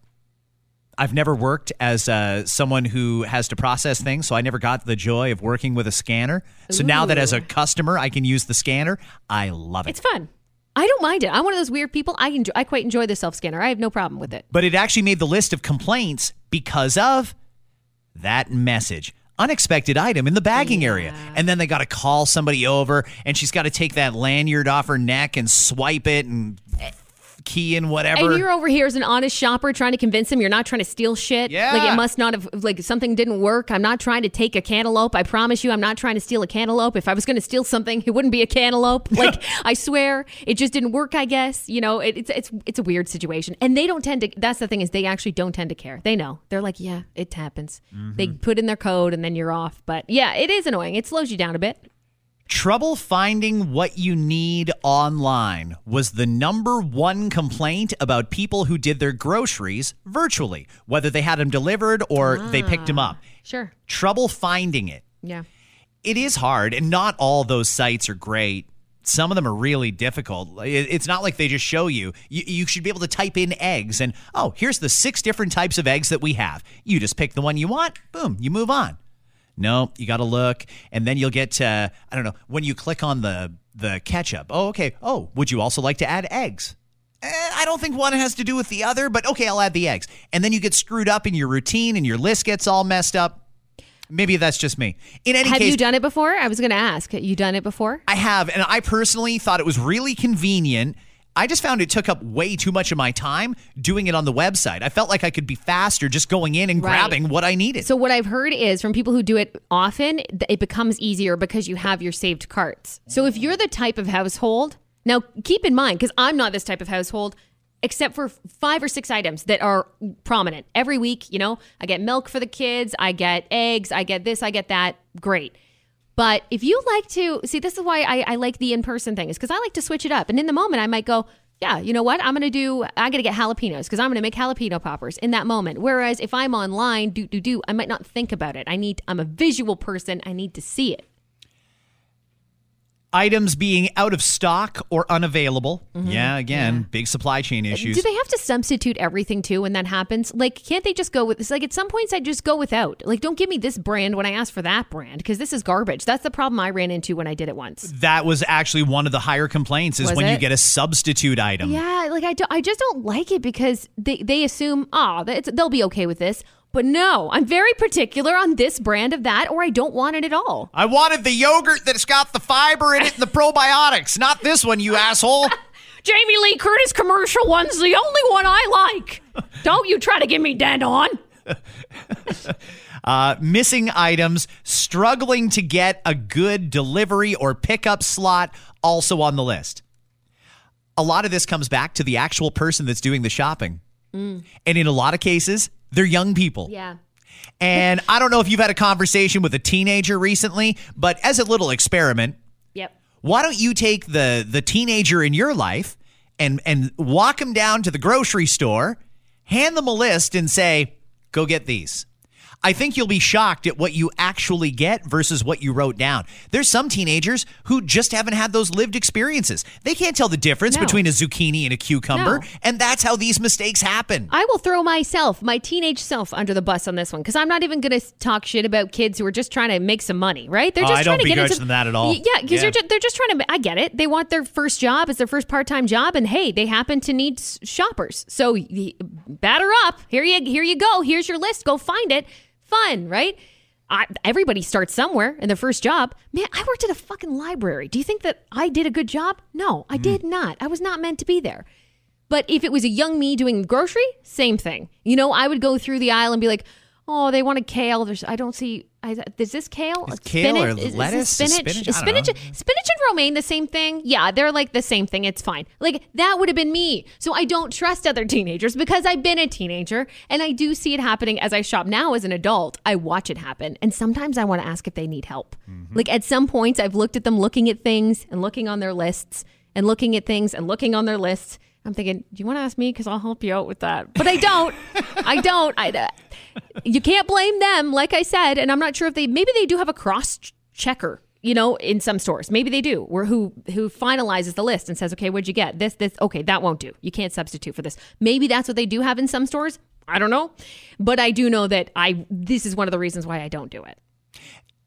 I've never worked as uh, someone who has to process things, so I never got the joy of working with a scanner. So now that as a customer I can use the scanner, I love it. It's fun. I don't mind it. I'm one of those weird people. I enjoy, I quite enjoy the self scanner. I have no problem with it. but it actually made the list of complaints because of that message. Unexpected item in the bagging area. And then they got to call somebody over and she's got to take that lanyard off her neck and swipe it and key in whatever. And you're over here as an honest shopper trying to convince him you're not trying to steal shit. Yeah. Like it must not have like something didn't work. I'm not trying to take a cantaloupe. I promise you I'm not trying to steal a cantaloupe. If I was going to steal something, it wouldn't be a cantaloupe. Like I swear, it just didn't work, I guess. You know, it, it's it's it's a weird situation. And they don't tend to that's the thing is they actually don't tend to care. They know. They're like, "Yeah, it happens." They mm-hmm. put in their code and then you're off. But yeah, it is annoying. It slows you down a bit. Trouble finding what you need online was the number one complaint about people who did their groceries virtually, whether they had them delivered or they picked them up. Ah, sure. Trouble finding it. Yeah. It is hard, and not all those sites are great. Some of them are really difficult. It's not like they just show you. you. You should be able to type in eggs, and oh, here's the six different types of eggs that we have. You just pick the one you want, boom, you move on. No, you got to look, and then you'll get to I don't know when you click on the the ketchup. Oh, okay. Oh, would you also like to add eggs? Eh, I don't think one has to do with the other, but okay, I'll add the eggs. And then you get screwed up in your routine, and your list gets all messed up. Maybe that's just me. In any case Have case, you done it before? I was going to ask. You done it before? I have, and I personally thought it was really convenient. I just found it took up way too much of my time doing it on the website. I felt like I could be faster just going in and Right. grabbing what I needed. So what I've heard is from people who do it often, it becomes easier because you have your saved carts. So if you're the type of household, now keep in mind because I'm not this type of household except for five or six items that are prominent every week, you know, I get milk for the kids, I get eggs, I get this, I get that. Great. But if you like to see, this is why I, I like the in person thing, is because I like to switch it up. And in the moment, I might go, yeah, you know what? I'm going to do, I got to get jalapenos because I'm going to make jalapeno poppers in that moment. Whereas if I'm online, do, do, do, I might not think about it. I need, I'm a visual person. I need to see it. Items being out of stock or unavailable. Mm-hmm. Yeah, again, big supply chain uh, issues. Do they have to substitute everything too when that happens? Like, can't they just go with this? Like, at some points, I just go without. Like, don't give me this brand when I ask for that brand because this is garbage. That's the problem I ran into when I did it once. that was actually one of the higher complaints is Was when you get a substitute item. Yeah, like I, do, I just don't like it because they, they assume, oh, they'll be okay with this. But no, I'm very particular on this brand of that, or I don't want it at all. I wanted the yogurt that's got the fiber in it and the probiotics, not this one, you asshole. [laughs] Jamie Lee Curtis commercial one's the only one I like. don't you try to give me dead on. [laughs] Uh, missing items, struggling to get a good delivery or pickup slot, also on the list. A lot of this comes back to the actual person that's doing the shopping. And in a lot of cases, they're young people. Yeah. And I don't know if you've had a conversation with a teenager recently, but as a little experiment, Yep. why don't you take the the teenager in your life and and walk them down to the grocery store, hand them a list and say, "Go get these." I think you'll be shocked at what you actually get versus what you wrote down. There's some teenagers who just haven't had those lived experiences. They can't tell the difference No. between a zucchini and a cucumber, No. and that's how these mistakes happen. I will throw myself, my teenage self, under the bus on this one because I'm not even going to talk shit about kids who are just trying to make some money, right? They're Oh, just trying to get into that at all. Yeah, because Yeah. they're, they're just trying to. I get it. They want their first job as their first part time job, and hey, they happen to need shoppers. So batter up. Here you here you go. Here's your list. Go find it. Fun, right? I, everybody starts somewhere in their first job. Man, I worked at a fucking library. Do you think that I did a good job? No, I mm-hmm. did not. I was not meant to be there. But if it was a young me doing grocery, same thing. You know, I would go through the aisle and be like, oh, they wanted kale. There's, I don't see. I, is this kale? Is kale or Is- lettuce? Is spinach? spinach? Is spinach, spinach and romaine the same thing? Yeah, they're like the same thing. It's fine. Like that would have been me. So I don't trust other teenagers because I've been a teenager and I do see it happening as I shop now as an adult. I watch it happen, and sometimes I want to ask if they need help. Mm-hmm. Like at some points, I've looked at them looking at things and looking on their lists and looking at things and looking on their lists. I'm thinking, do you want to ask me? Because I'll help you out with that. But I don't. I don't. I, uh, you can't blame them, like I said. And I'm not sure if they, maybe they do have a cross checker, you know, in some stores. Maybe they do, where who who finalizes the list and says, okay, what'd you get? This, this, okay, that won't do. You can't substitute for this. Maybe that's what they do have in some stores. I don't know. But I do know that I, this is one of the reasons why I don't do it.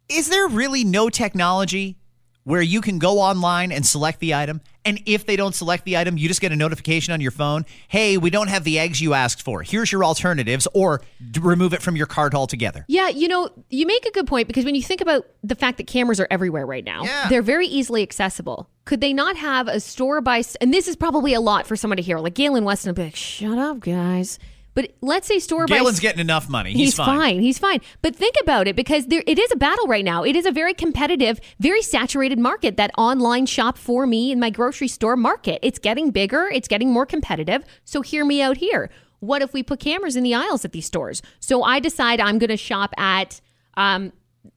Is there really no technology where you can go online and select the item? And if they don't select the item, you just get a notification on your phone hey, we don't have the eggs you asked for. Here's your alternatives, or remove it from your cart altogether. Yeah, you know, you make a good point because when you think about the fact that cameras are everywhere right now, Yeah. they're very easily accessible. Could they not have a store by, and this is probably a lot for someone to hear, like Galen Weston be like, shut up, guys. But let's say store by Galen's getting enough money. He's, fine. He's fine. But think about it because there it is a battle right now. It is a very competitive, very saturated market, that online shop for me in my grocery store market. It's getting bigger, it's getting more competitive. So hear me out here. What if we put cameras in the aisles at these stores? So I decide I'm going to shop at um,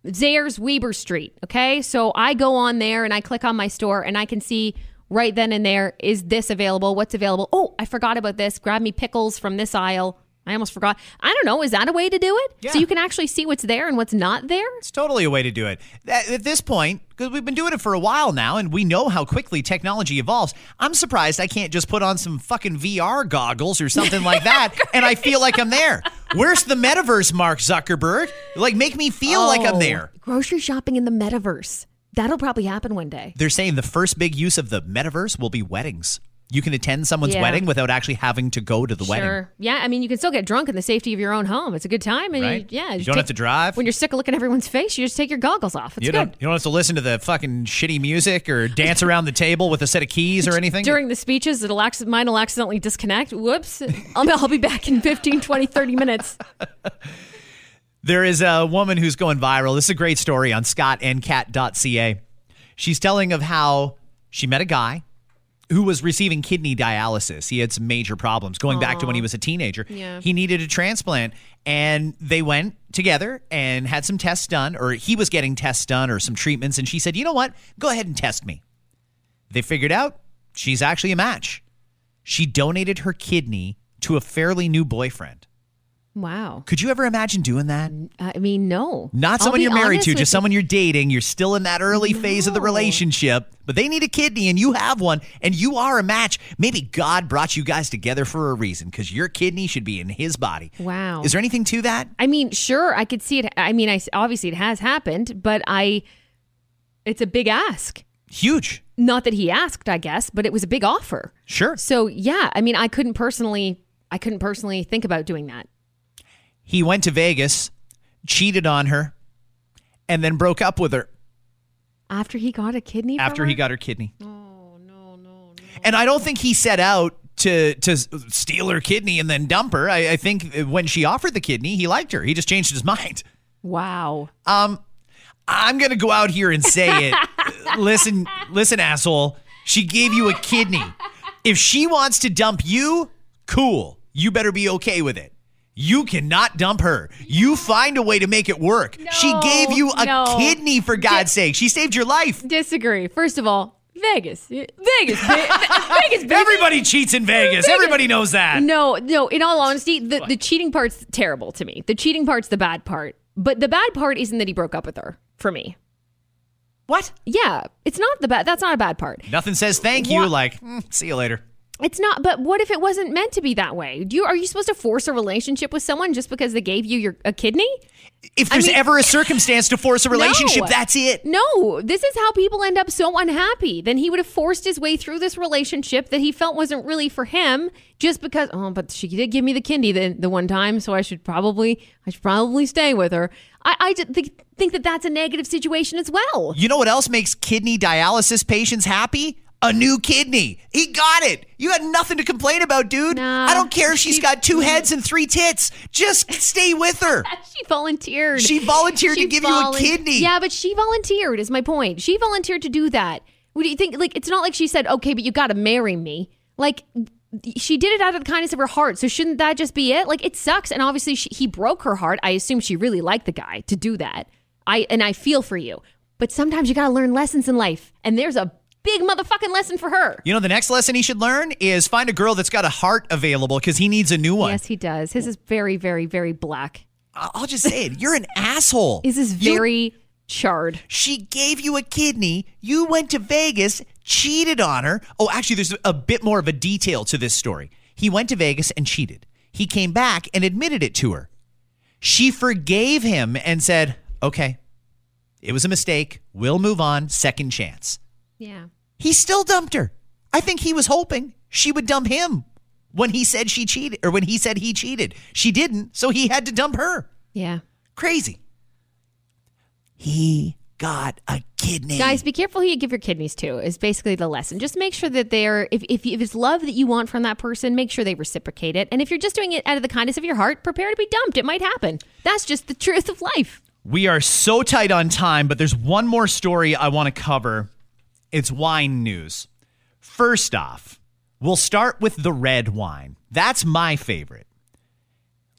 Zehrs Weber Street. Okay. So I go on there and I click on my store and I can see right then and there is this available? What's available? Oh, I forgot about this. Grab me pickles from this aisle. I almost forgot. I don't know. Is that a way to do it? So you can actually see what's there and what's not there? It's totally a way to do it. At this point, because we've been doing it for a while now and we know how quickly technology evolves, I'm surprised I can't just put on some fucking VR goggles or something like [laughs] that and I feel like I'm there. Where's the metaverse, Mark Zuckerberg? Like, make me feel like I'm Oh, there. Grocery shopping in the metaverse. That'll probably happen one day. They're saying the first big use of the metaverse will be weddings. You can attend someone's Yeah. wedding without actually having to go to the wedding. Yeah. I mean, you can still get drunk in the safety of your own home. It's a good time. And Right. you, yeah. You just don't have to drive. When you're sick of looking at everyone's face, you just take your goggles off. It's you good. don't you don't have to listen to the fucking shitty music or dance around the table with a set of keys or [laughs] anything. During the speeches, it'll acc- mine will accidentally disconnect. Whoops. I'll, I'll be back in 15, 20, 30 minutes. [laughs] There is a woman who's going viral. This is a great story on scottandcat.ca. She's telling of how she met a guy who was receiving kidney dialysis. He had some major problems going back to when he was a teenager. Yeah. He needed a transplant and they went together and had some tests done or he was getting tests done or some treatments and she said, "You know what? Go ahead and test me." They figured out she's actually a match. She donated her kidney to a fairly new boyfriend. Wow. Could you ever imagine doing that? Uh, I mean, no. Not someone you're married to, just someone you're dating. You're still in that early phase of the relationship, but they need a kidney and you have one and you are a match. Maybe God brought you guys together for a reason because your kidney should be in his body. Wow. Is there anything to that? I mean, sure, I could see it. I mean, I obviously it has happened, but I, it's a big ask. Huge. Not that he asked, I guess, but it was a big offer. Sure. So yeah, I mean, I couldn't personally, I couldn't personally think about doing that. He went to Vegas, cheated on her, and then broke up with her After he got a kidney. from after he her? got her kidney. Oh, no, no, no. And I don't think he set out to to steal her kidney and then dump her. I, I think when she offered the kidney, he liked her. He just changed his [laughs] mind. Wow. Um, I'm gonna go out here and say it. [laughs] listen, listen, asshole. She gave you a kidney. If she wants to dump you, cool. You better be okay with it. You cannot dump her. You find a way to make it work. she gave you a no. kidney for God's sake. She saved your life. Disagree. First of all, Vegas, Vegas, [laughs] Vegas. baby. Everybody cheats in Vegas. Everybody knows that. No, no. In all honesty, the, the cheating part's terrible to me. The cheating part's the bad part. But the bad part isn't that he broke up with her. For me, What? yeah, it's not the bad. That's not a bad part. Nothing says thank you What? like, "Mm, see you later. It's not. But what if it wasn't meant to be that way? Do you are you supposed to force a relationship with someone just because they gave you your a kidney? If I there's mean- ever a circumstance to force a [laughs] relationship, No. that's it. No, this is how people end up so unhappy. Then he would have forced his way through this relationship that he felt wasn't really for him, just because. Oh, but she did give me the kidney the, the one time, so I should probably I should probably stay with her. I I think think that that's a negative situation as well. You know what else makes kidney dialysis patients happy? A new kidney. He got it. You had nothing to complain about, dude. Nah, I don't care if she's she- got two heads and three tits. Just stay with her. [laughs] She volunteered. She volunteered to give you a kidney. Yeah, but she volunteered, is my point. She volunteered to do that. What do you think? Like, it's not like she said, okay, but you got to marry me. Like, she did it out of the kindness of her heart. So shouldn't that just be it? Like, it sucks. And obviously, she, he broke her heart. I assume she really liked the guy to do that. I And I feel for you. But sometimes you got to learn lessons in life. And there's a big motherfucking lesson for her. You know, the next lesson he should learn is find a girl that's got a heart available because he needs a new one. Yes, he does. His is very, very, very black. I'll just say it. You're an asshole. His is You- very charred. She gave you a kidney. You went to Vegas, cheated on her. Oh, actually, there's a bit more of a detail to this story. He went to Vegas and cheated. He came back and admitted it to her. She forgave him and said, okay, it was a mistake. We'll move on. Second chance. Yeah. He still dumped her. I think he was hoping she would dump him when he said she cheated or when he said he cheated. She didn't, so he had to dump her. Yeah. Crazy. He got a kidney. Guys, be careful who you give your kidneys to. Is basically the lesson. Just make sure that they're if, if if it's love that you want from that person, make sure they reciprocate it. And if you're just doing it out of the kindness of your heart, prepare to be dumped. It might happen. That's just the truth of life. We are so tight on time, but there's one more story I want to cover. It's wine news. First off, we'll start with the red wine. That's my favorite.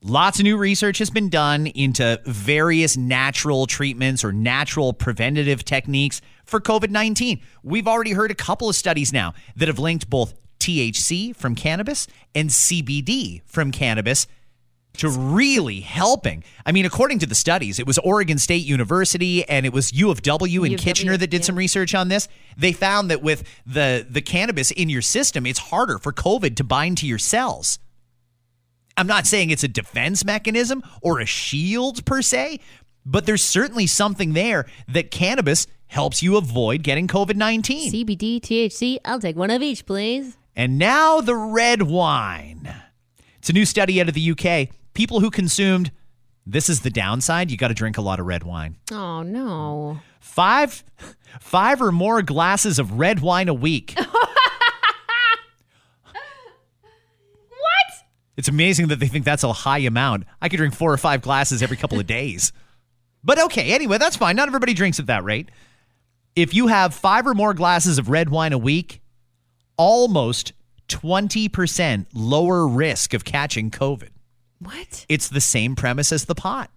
Lots of new research has been done into various natural treatments or natural preventative techniques for COVID 19. We've already heard a couple of studies now that have linked both THC from cannabis and CBD from cannabis to really helping. I mean, according to the studies, it was Oregon State University and it was U of W in Kitchener that did some research on this. They found that with the the cannabis in your system, it's harder for COVID to bind to your cells. I'm not saying it's a defense mechanism or a shield per se, but there's certainly something there that cannabis helps you avoid getting COVID 19. CBD, THC, I'll take one of each, please. And now the red wine. It's a new study out of the UK. People who consumed this is the downside, you got to drink a lot of red wine. Oh no. Five five or more glasses of red wine a week. [laughs] What? It's amazing that they think that's a high amount. I could drink four or five glasses every couple of days. But okay, anyway, that's fine. Not everybody drinks at that rate. If you have five or more glasses of red wine a week, almost 20% lower risk of catching COVID. What? It's the same premise as the pot.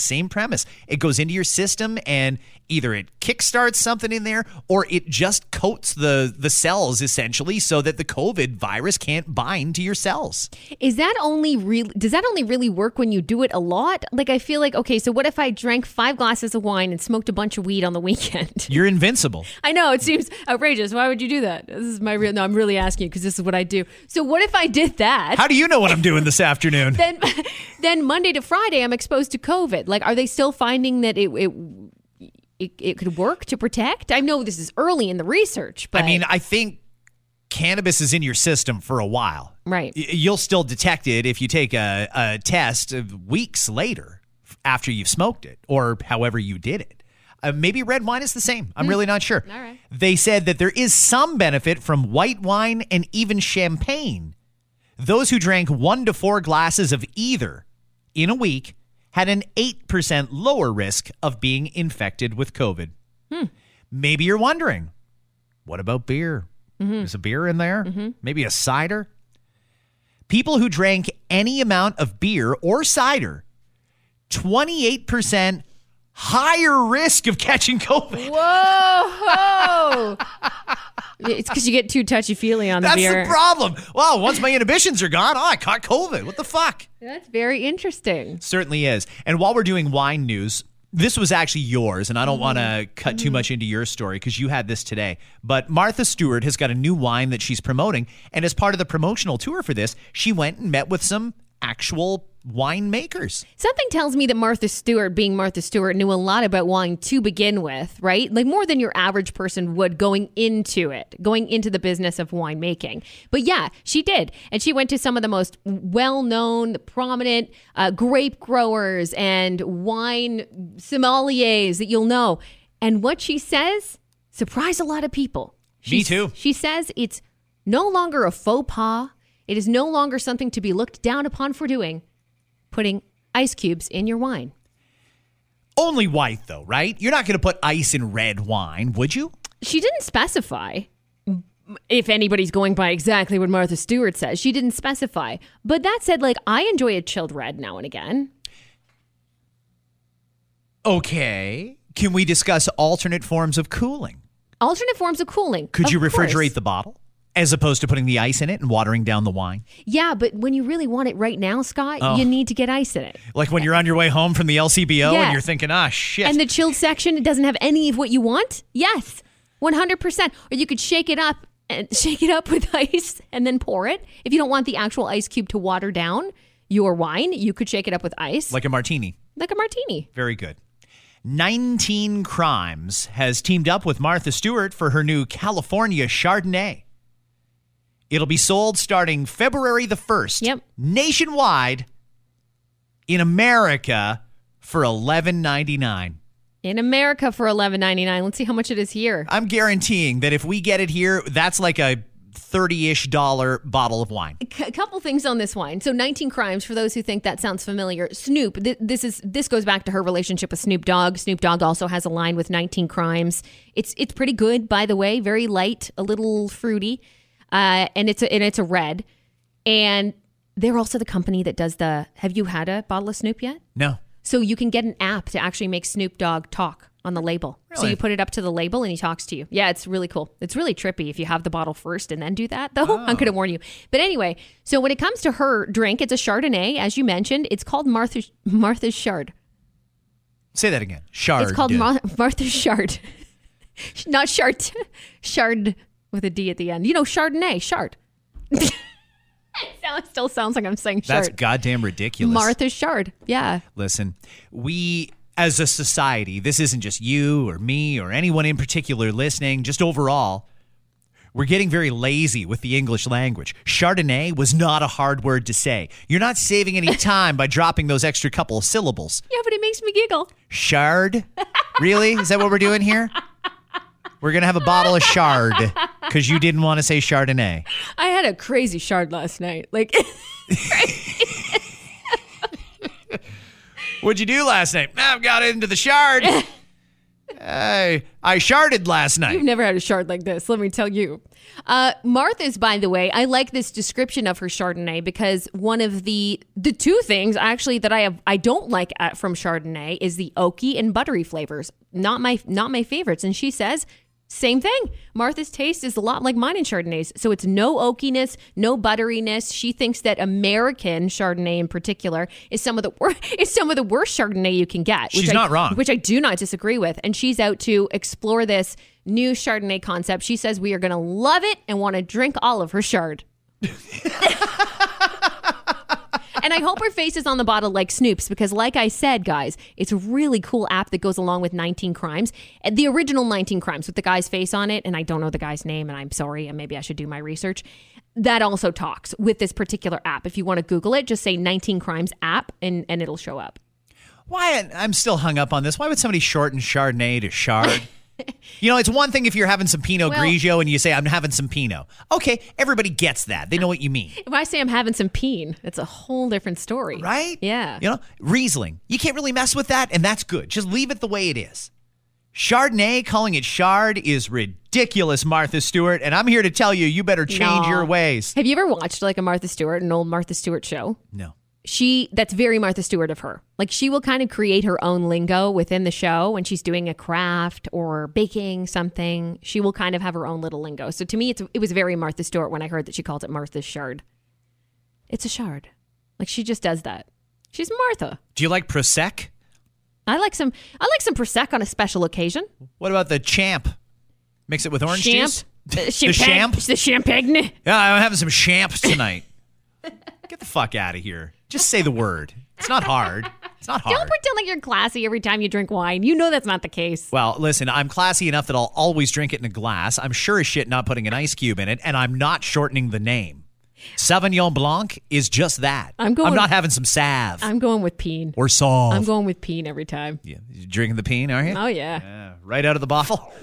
Same premise. It goes into your system and either it kickstarts something in there or it just coats the the cells essentially so that the COVID virus can't bind to your cells. Is that only really does that only really work when you do it a lot? Like I feel like okay, so what if I drank 5 glasses of wine and smoked a bunch of weed on the [laughs] weekend? You're invincible. I know it seems outrageous. Why would you do that? This is my real No, I'm really asking you because this is what I do. So what if I did that? How do you know what I'm doing this afternoon? [laughs] then [laughs] then Monday to Friday I'm exposed to COVID. Like are they still finding that it it it, it could work to protect? I know this is early in the research, but I mean, I think cannabis is in your system for a while. right. You'll still detect it if you take a, a test weeks later after you've smoked it or however you did it. Uh, maybe red wine is the same. I'm really not sure. All right. They said that there is some benefit from white wine and even champagne. Those who drank one to four glasses of either in a week had an 8% lower risk of being infected with COVID. Hmm. Maybe you're wondering, what about beer? Is a beer in there? Maybe a cider? People who drank any amount of beer or cider, 28% higher risk of catching COVID. Whoa! it's because you get too touchy feely on the That's beer. the problem. Well, once my inhibitions are gone, oh, I caught COVID. What the fuck? That's very interesting. Certainly is. And while we're doing wine news, this was actually yours, and I don't want to mm-hmm. cut too mm-hmm. much into your story because you had this today. But Martha Stewart has got a new wine that she's promoting. And as part of the promotional tour for this, she went and met with some actual winemakers. Something tells me that Martha Stewart, being Martha Stewart, knew a lot about wine to begin with, right? Like more than your average person would going into it, going into the business of winemaking. But yeah, she did. And she went to some of the most well known, prominent uh, grape growers and wine sommeliers that you'll know. And what she says surprised a lot of people. Me too. She says it's no longer a faux pas. It is no longer something to be looked down upon for doing, putting ice cubes in your wine. Only white, though, right? You're not going to put ice in red wine, would you? She didn't specify. If anybody's going by exactly what Martha Stewart says, she didn't specify. But that said, like, I enjoy a chilled red now and again. Okay. Can we discuss alternate forms of cooling? Alternate forms of cooling. Could Of you refrigerate course. the bottle as opposed to putting the ice in it and watering down the wine? Yeah, but when you really want it right now, Scott, Oh. you need to get ice in it. Like when you're on your way home from the LCBO Yeah. and you're thinking, ah, shit. And the chilled section, it doesn't have any of what you want? Yes, 100%. Or you could shake it up and [laughs] shake it up with [laughs] ice and then pour it. If you don't want the actual ice cube to water down your wine, you could shake it up with ice like a martini. like a martini. Very good. 19 Crimes has teamed up with Martha Stewart for her new California Chardonnay. It'll be sold starting February the 1st. Yep. Nationwide in America for $11.99. In America for $11.99. Let's see how much it is here. I'm guaranteeing that if we get it here, that's like a 30-ish dollar bottle of wine. A couple things on this wine. So 19 crimes for those who think that sounds familiar. Snoop, th- this is this goes back to her relationship with Snoop Dogg. Snoop Dogg also has a line with 19 crimes. It's it's pretty good by the way, very light, a little fruity. Uh, and it's a, and it's a red. And they're also the company that does the Have you had a bottle of Snoop yet? No. So you can get an app to actually make Snoop Dogg talk on the label. So you put it up to the label and he talks to you. Yeah, it's really cool. It's really trippy if you have the bottle first and then do that, though. [laughs] I'm going to warn you. But anyway, so when it comes to her drink, it's a Chardonnay, as you mentioned. It's called Martha Martha's Shard. Say that again. Shard. It's called Mar- Martha's Chard. [laughs] Not Shard. Chard with a D at the end. You know, Chardonnay. Chard. [laughs] it still sounds like I'm saying That's goddamn ridiculous. Martha's Chard. Yeah. Listen, we as a society, this isn't just you or me or anyone in particular listening, just overall, we're getting very lazy with the English language. Chardonnay was not a hard word to say. You're not saving any [laughs] time by dropping those extra couple of syllables. Yeah, but it makes me giggle. Shard? Really? Is that what we're doing here? [laughs] We're going to have a bottle of Shard because you didn't want to say Chardonnay. I had a crazy shard last night. Like [laughs] What'd you do last night? I've got into the Shard. I, I sharded last night. You've never had a shard like this, let me tell you. Uh, Martha's, by the way, I like this description of her Chardonnay because one of the the two things actually that I have I don't like at, from Chardonnay is the oaky and buttery flavors. Not my not my favorites. And she says same thing. Martha's taste is a lot like mine in Chardonnays. So it's no oakiness, no butteriness. She thinks that American Chardonnay in particular is some of the worst [laughs] is some of the worst Chardonnay you can get. which She's I- not wrong. Which I do not disagree with. And she's out to explore this new Chardonnay concept. She says we are going to love it and want to drink all of her Chard. [laughs] and I hope her face is on the bottle like Snoop's because, like I said, guys, it's a really cool app that goes along with 19 Crimes. The original 19 Crimes with the guy's face on it. And I don't know the guy's name, and I'm sorry, and maybe I should do my research. That also talks with this particular app. If you want to Google it, just say 19 Crimes app and, and it'll show up. Why? I'm still hung up on this. Why would somebody shorten Chardonnay to Chard? You know, it's one thing if you're having some Pinot Well- Grigio and you say, I'm having some Pinot. Okay, everybody gets that. They know what you mean. If I say I'm having some peen, it's a whole different story. Right? Yeah. You know, Riesling. You can't really mess with that, and that's good. Just leave it the way it is. Chardonnay, calling it Chard, is ridiculous, Martha Stewart. And I'm here to tell you, you better change No. your ways. Have you ever watched like a Martha Stewart, an old Martha Stewart show? No. She that's very Martha Stewart of her. Like she will kind of create her own lingo within the show when she's doing a craft or baking something. She will kind of have her own little lingo. So to me, it's it was very Martha Stewart when I heard that she called it Martha's Shard. It's a shard. Like she just does that. She's Martha. Do you like Prosec? I like some. I like some prosecco on a special occasion. What about the Champ? Mix it with orange Champ, juice? [laughs] the the Champ? the champagne. Yeah, I'm having some champs tonight. [laughs] Get the fuck out of here. Just say the word. It's not hard. It's not hard. Don't pretend like you're classy every time you drink wine. You know that's not the case. Well, listen, I'm classy enough that I'll always drink it in a glass. I'm sure as shit not putting an ice cube in it, and I'm not shortening the name. Sauvignon Blanc is just that. I'm going- I'm not having some salve I'm going with peen. or sauve. I'm going with peen every time. Yeah, you drinking the peen, are you? Oh yeah. Yeah, right out of the bottle. [laughs]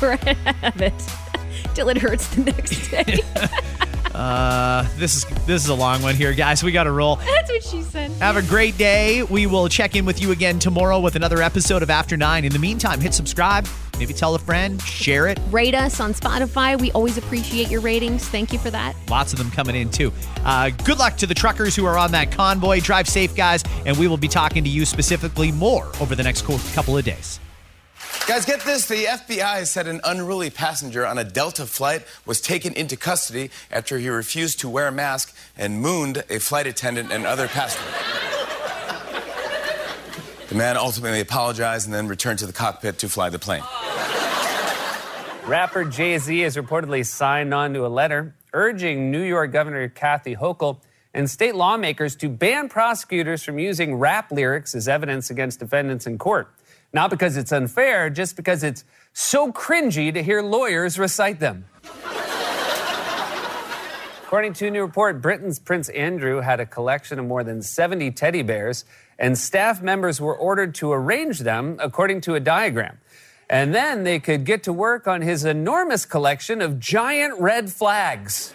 Right out of it. [laughs] till it hurts the next day. [laughs] Uh, this is this is a long one here, guys. We got to roll. [laughs] That's what she said. Have a great day. We will check in with you again tomorrow with another episode of After Nine. In the meantime, hit subscribe. Maybe tell a friend. Share it. Rate us on Spotify. We always appreciate your ratings. Thank you for that. Lots of them coming in too. Uh, good luck to the truckers who are on that convoy. Drive safe, guys. And we will be talking to you specifically more over the next couple of days. Guys, get this. The FBI said an unruly passenger on a Delta flight was taken into custody after he refused to wear a mask and mooned a flight attendant and other passengers. The man ultimately apologized and then returned to the cockpit to fly the plane. Rapper Jay Z has reportedly signed on to a letter urging New York Governor Kathy Hochul and state lawmakers to ban prosecutors from using rap lyrics as evidence against defendants in court. Not because it's unfair, just because it's so cringy to hear lawyers recite them. According to a new report, Britain's Prince Andrew had a collection of more than 70 teddy bears, and staff members were ordered to arrange them according to a diagram. And then they could get to work on his enormous collection of giant red flags.